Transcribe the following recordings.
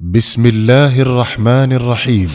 بسم الله الرحمن الرحيم.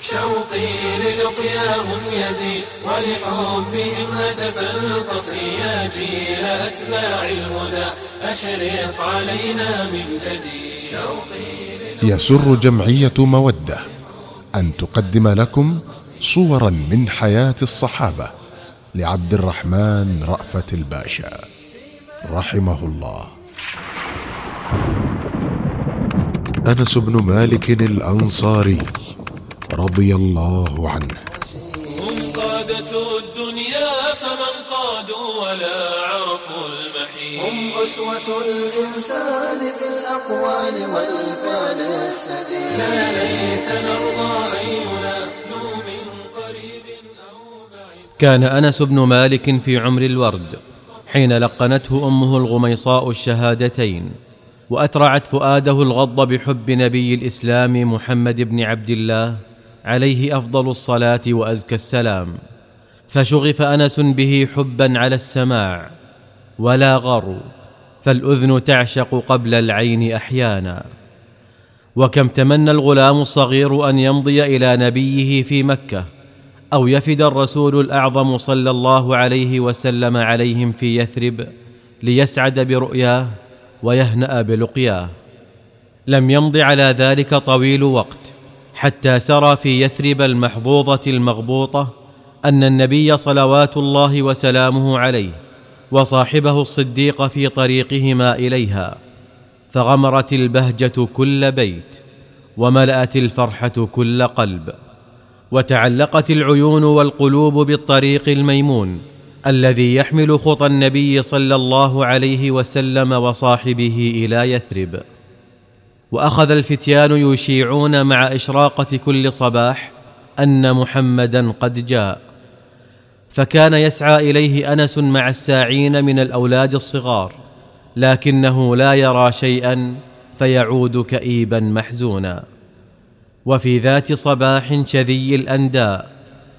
شوقي للقياهم يزيد ولحبهم هتف القصر يا جيل أتباع الهدى أشرق علينا من جديد شوقي يسر جمعية مودة أن تقدم لكم صورا من حياة الصحابة لعبد الرحمن رأفت الباشا. رحمه الله. أنس بن مالك الأنصاري رضي الله عنه. هم قادة الدنيا فمن قادوا ولا عرفوا المحيط. هم أسوة الإنسان في الأقوال والفعل السديد. لا ليس نرضى أن ينادوا من قريب أو بعيد. كان أنس بن مالك في عمر الورد حين لقنته أمه الغميصاء الشهادتين. وأترعت فؤاده الغض بحب نبي الإسلام محمد بن عبد الله عليه أفضل الصلاة وأزكى السلام. فشغف أنس به حبا على السماع ولا غر فالأذن تعشق قبل العين أحيانا. وكم تمنى الغلام الصغير أن يمضي إلى نبيه في مكة أو يفد الرسول الأعظم صلى الله عليه وسلم عليهم في يثرب ليسعد برؤياه ويهنأ بلقياه. لم يمض على ذلك طويل وقت حتى سرى في يثرب المحظوظة المغبوطة أن النبي صلوات الله وسلامه عليه وصاحبه الصديق في طريقهما إليها. فغمرت البهجة كل بيت وملأت الفرحة كل قلب وتعلقت العيون والقلوب بالطريق الميمون الذي يحمل خطى النبي صلى الله عليه وسلم وصاحبه إلى يثرب. وأخذ الفتيان يشيعون مع إشراقة كل صباح أن محمدا قد جاء. فكان يسعى إليه أنس مع الساعين من الأولاد الصغار لكنه لا يرى شيئا فيعود كئيبا محزونا. وفي ذات صباح شذي الأنداء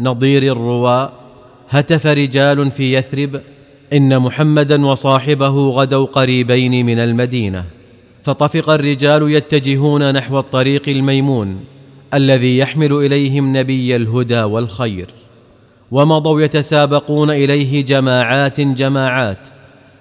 نضير الرواء هتف رجال في يثرب إن محمدا وصاحبه غدوا قريبين من المدينة فطفق الرجال يتجهون نحو الطريق الميمون الذي يحمل إليهم نبي الهدى والخير ومضوا يتسابقون إليه جماعات جماعات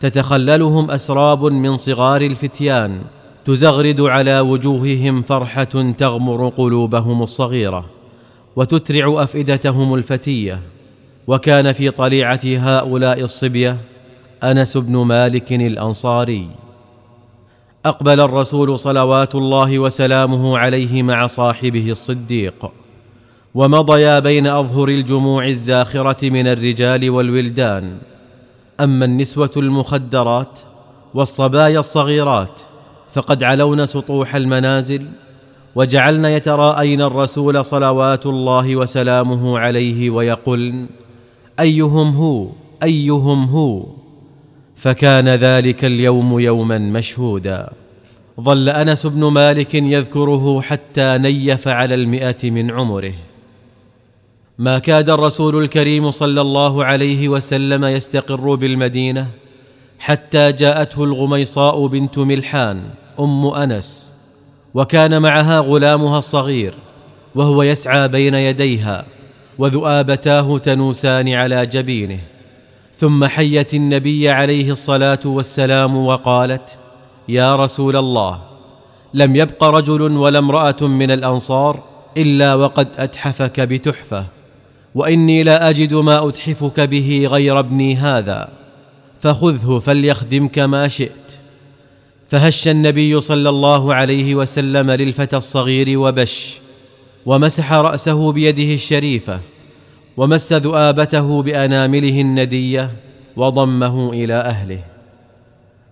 تتخللهم أسراب من صغار الفتيان تزغرد على وجوههم فرحة تغمر قلوبهم الصغيرة وتترع أفئدتهم الفتية. وكان في طليعه هؤلاء الصبية أنس بن مالك الأنصاري. أقبل الرسول صلوات الله وسلامه عليه مع صاحبه الصديق ومضيا بين أظهر الجموع الزاخرة من الرجال والولدان. أما النسوة المخدرات والصبايا الصغيرات فقد علون سطوح المنازل وجعلن يتراءين الرسول صلوات الله وسلامه عليه ويقولن أيهم هو؟ أيهم هو؟ فكان ذلك اليوم يوما مشهودا. ظل أنس بن مالك يذكره حتى نيف على المئة من عمره. ما كاد الرسول الكريم صلى الله عليه وسلم يستقر بالمدينة حتى جاءته الغميصاء بنت ملحان أم أنس وكان معها غلامها الصغير وهو يسعى بين يديها. وذؤابتاه تنوسان على جبينه. ثم حيت النبي عليه الصلاة والسلام وقالت يا رسول الله لم يبق رجل ولا امرأة من الأنصار إلا وقد أتحفك بتحفة وإني لا أجد ما أتحفك به غير ابني هذا فخذه فليخدمك ما شئت. فهش النبي صلى الله عليه وسلم للفتى الصغير وبش ومسح رأسه بيده الشريفة ومس ذؤابته بأنامله الندية وضمه إلى أهله.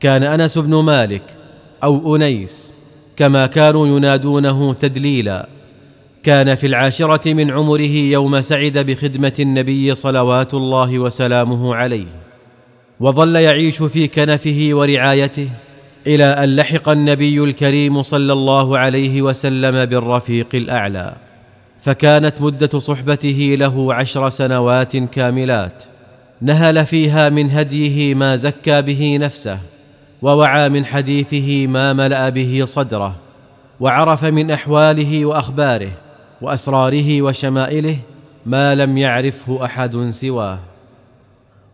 كان أنس بن مالك أو أنيس كما كانوا ينادونه تدليلا. كان في العاشرة من عمره يوم سعد بخدمة النبي صلوات الله وسلامه عليه. وظل يعيش في كنفه ورعايته إلى أن لحق النبي الكريم صلى الله عليه وسلم بالرفيق الأعلى. فكانت مدة صحبته له عشر سنوات كاملات. نهل فيها من هديه ما زكى به نفسه ووعى من حديثه ما ملأ به صدره وعرف من أحواله وأخباره وأسراره وشمائله ما لم يعرفه أحد سواه.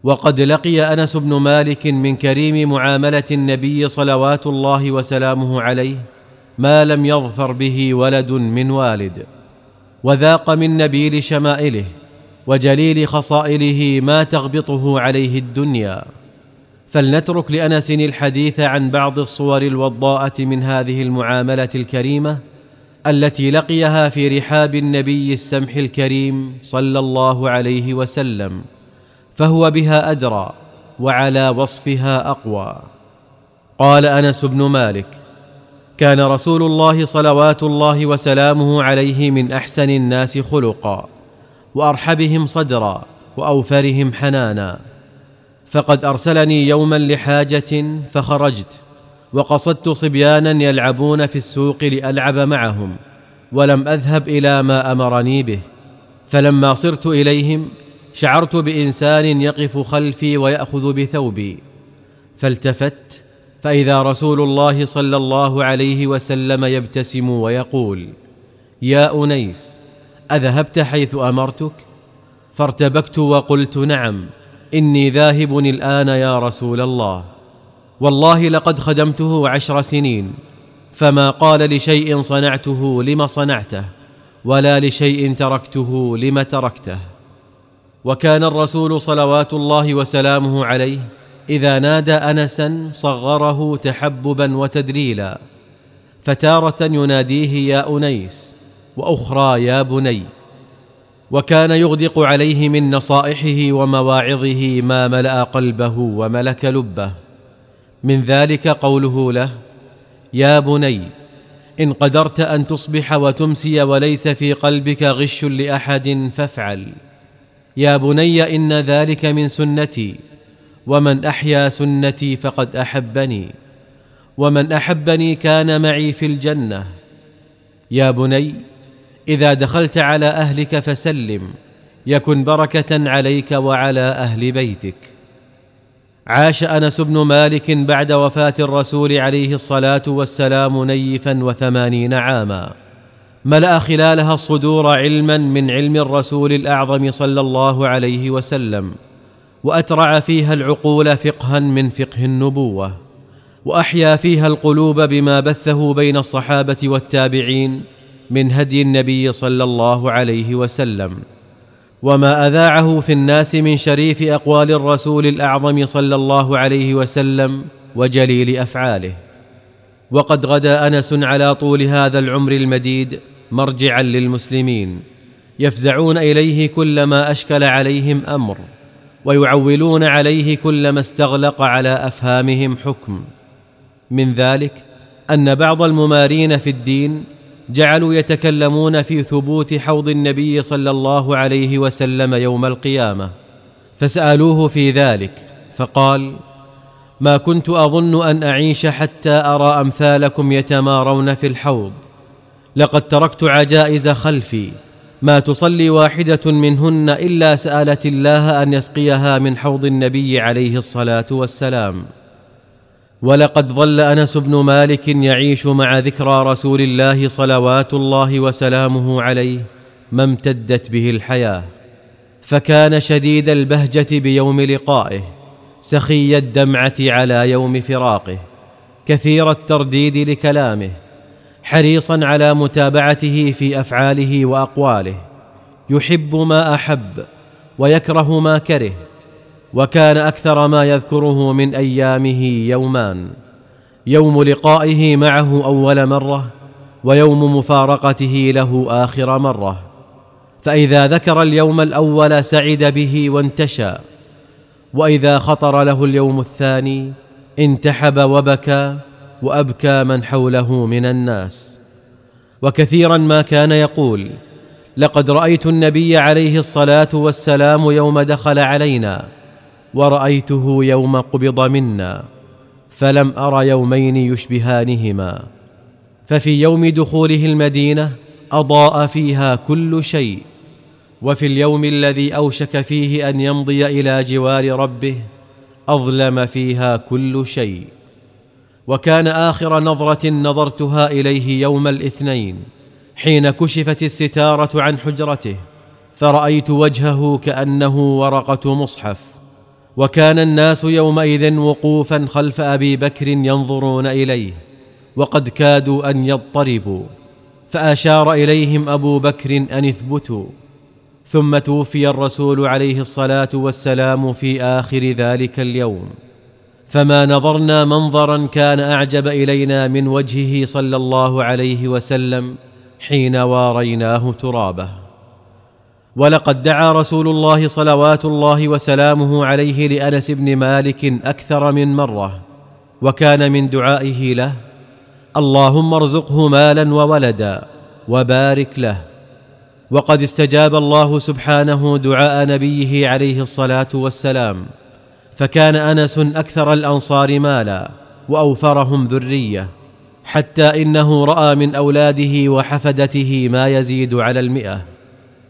وقد لقي أنس بن مالك من كريم معاملة النبي صلوات الله وسلامه عليه ما لم يظفر به ولد من والد. وذاق من نبيل شمائله وجليل خصائله ما تغبطه عليه الدنيا. فلنترك لأنس الحديث عن بعض الصور الوضاءة من هذه المعاملة الكريمة التي لقيها في رحاب النبي السمح الكريم صلى الله عليه وسلم فهو بها أدرى وعلى وصفها أقوى. قال أنس بن مالك كان رسول الله صلوات الله وسلامه عليه من أحسن الناس خلقا وأرحبهم صدرا وأوفرهم حنانا. فقد أرسلني يوما لحاجة فخرجت وقصدت صبيانا يلعبون في السوق لألعب معهم ولم أذهب إلى ما أمرني به. فلما صرت إليهم شعرت بإنسان يقف خلفي ويأخذ بثوبي. فالتفت فإذا رسول الله صلى الله عليه وسلم يبتسم ويقول يا أنيس أذهبت حيث أمرتك؟ فارتبكت وقلت نعم إني ذاهب الآن يا رسول الله والله لقد خدمته عشر سنين فما قال لشيء صنعته لم صنعته ولا لشيء تركته لم تركته. وكان الرسول صلوات الله وسلامه عليه إذا نادى انسا صغره تحببا وتدليلا فتارة يناديه يا أنيس وأخرى يا بني. وكان يغدق عليه من نصائحه ومواعظه ما ملأ قلبه وملك لبه. من ذلك قوله له يا بني إن قدرت أن تصبح وتمسي وليس في قلبك غش لأحد فافعل. يا بني إن ذلك من سنتي. ومن أحيا سنتي فقد أحبني ومن أحبني كان معي في الجنة. يا بني إذا دخلت على أهلك فسلم يكن بركة عليك وعلى أهل بيتك. عاش أنس بن مالك بعد وفاة الرسول عليه الصلاة والسلام نيفا وثمانين عاما. ملأ خلالها الصدور علما من علم الرسول الأعظم صلى الله عليه وسلم. وأترع فيها العقول فقها من فقه النبوة وأحيا فيها القلوب بما بثه بين الصحابة والتابعين من هدي النبي صلى الله عليه وسلم. وما أذاعه في الناس من شريف أقوال الرسول الأعظم صلى الله عليه وسلم وجليل أفعاله. وقد غدا أنس على طول هذا العمر المديد مرجعا للمسلمين يفزعون إليه كلما أشكل عليهم أمر. ويعولون عليه كلما استغلق على أفهامهم حكم. من ذلك أن بعض الممارين في الدين جعلوا يتكلمون في ثبوت حوض النبي صلى الله عليه وسلم يوم القيامة فسألوه في ذلك فقال ما كنت أظن أن أعيش حتى أرى أمثالكم يتمارون في الحوض لقد تركت عجائز خلفي ما تصلي واحدة منهن إلا سألت الله أن يسقيها من حوض النبي عليه الصلاة والسلام. ولقد ظل أنس بن مالك يعيش مع ذكرى رسول الله صلوات الله وسلامه عليه ما امتدت به الحياة. فكان شديد البهجة بيوم لقائه سخي الدمعة على يوم فراقه كثير الترديد لكلامه. حريصا على متابعته في أفعاله وأقواله. يحب ما أحب ويكره ما كره وكان أكثر ما يذكره من أيامه يومان. يوم لقائه معه أول مرة ويوم مفارقته له آخر مرة. فإذا ذكر اليوم الأول سعد به وانتشى وإذا خطر له اليوم الثاني انتحب وبكى وأبكى من حوله من الناس. وكثيرا ما كان يقول لقد رأيت النبي عليه الصلاة والسلام يوم دخل علينا ورأيته يوم قبض منا فلم أر يومين يشبهانهما. ففي يوم دخوله المدينة أضاء فيها كل شيء وفي اليوم الذي أوشك فيه أن يمضي إلى جوار ربه أظلم فيها كل شيء. وكان آخر نظرة نظرتها إليه يوم الاثنين حين كشفت الستارة عن حجرته فرأيت وجهه كأنه ورقة مصحف. وكان الناس يومئذ وقوفا خلف أبي بكر ينظرون إليه وقد كادوا أن يضطربوا. فأشار إليهم أبو بكر أن اثبتوا. ثم توفي الرسول عليه الصلاة والسلام في آخر ذلك اليوم. فما نظرنا منظرا كان أعجب إلينا من وجهه صلى الله عليه وسلم حين واريناه ترابه. ولقد دعا رسول الله صلوات الله وسلامه عليه لأنس بن مالك أكثر من مرة وكان من دعائه له اللهم ارزقه مالا وولدا وبارك له. وقد استجاب الله سبحانه دعاء نبيه عليه الصلاة والسلام. فكان أنس أكثر الأنصار مالا وأوفرهم ذرية حتى إنه رأى من أولاده وحفدته ما يزيد على المئة.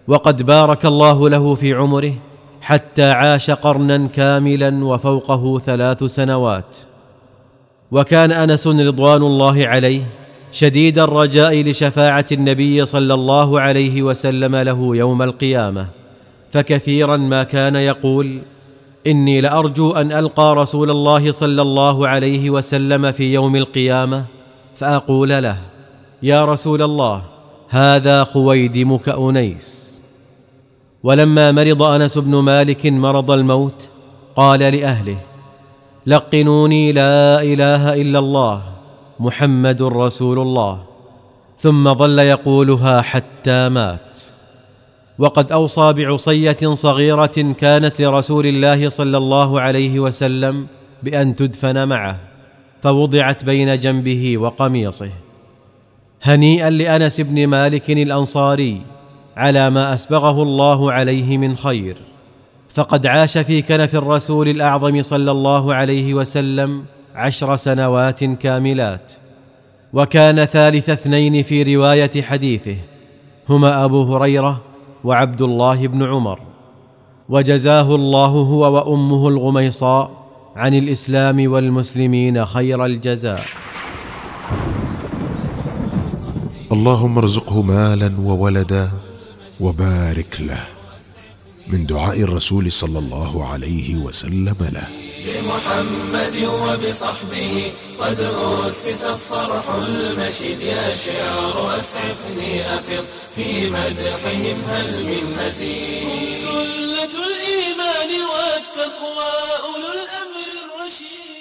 وقد بارك الله له في عمره حتى عاش قرنا كاملا وفوقه ثلاث سنوات. وكان أنس رضوان الله عليه شديد الرجاء لشفاعة النبي صلى الله عليه وسلم له يوم القيامة فكثيرا ما كان يقول إني لأرجو أن ألقى رسول الله صلى الله عليه وسلم في يوم القيامة فأقول له يا رسول الله هذا خويدمك انيس ولما مرض أنس بن مالك مرض الموت قال لأهله لقنوني لا إله إلا الله محمد رسول الله. ثم ظل يقولها حتى مات. وقد أوصى بعصية صغيرة كانت لرسول الله صلى الله عليه وسلم بأن تدفن معه فوضعت بين جنبه وقميصه. هنيئا لأنس بن مالك الأنصاري على ما أسبغه الله عليه من خير. فقد عاش في كنف الرسول الأعظم صلى الله عليه وسلم عشر سنوات كاملات. وكان ثالث اثنين في رواية حديثه هما أبو هريرة وعبد الله بن عمر وجزاه الله هو وأمه الغميصاء عن الإسلام والمسلمين خير الجزاء. اللهم ارزقه مالا وولدا وبارك له من دعاء الرسول صلى الله عليه وسلم له. بمحمد وبصحبه قد أسس الصرح المشيد. يا شعر أسعفني أفض في مدحهم هل من مزيد؟ سلة الإيمان والتقوى أولو الأمر الرشيد.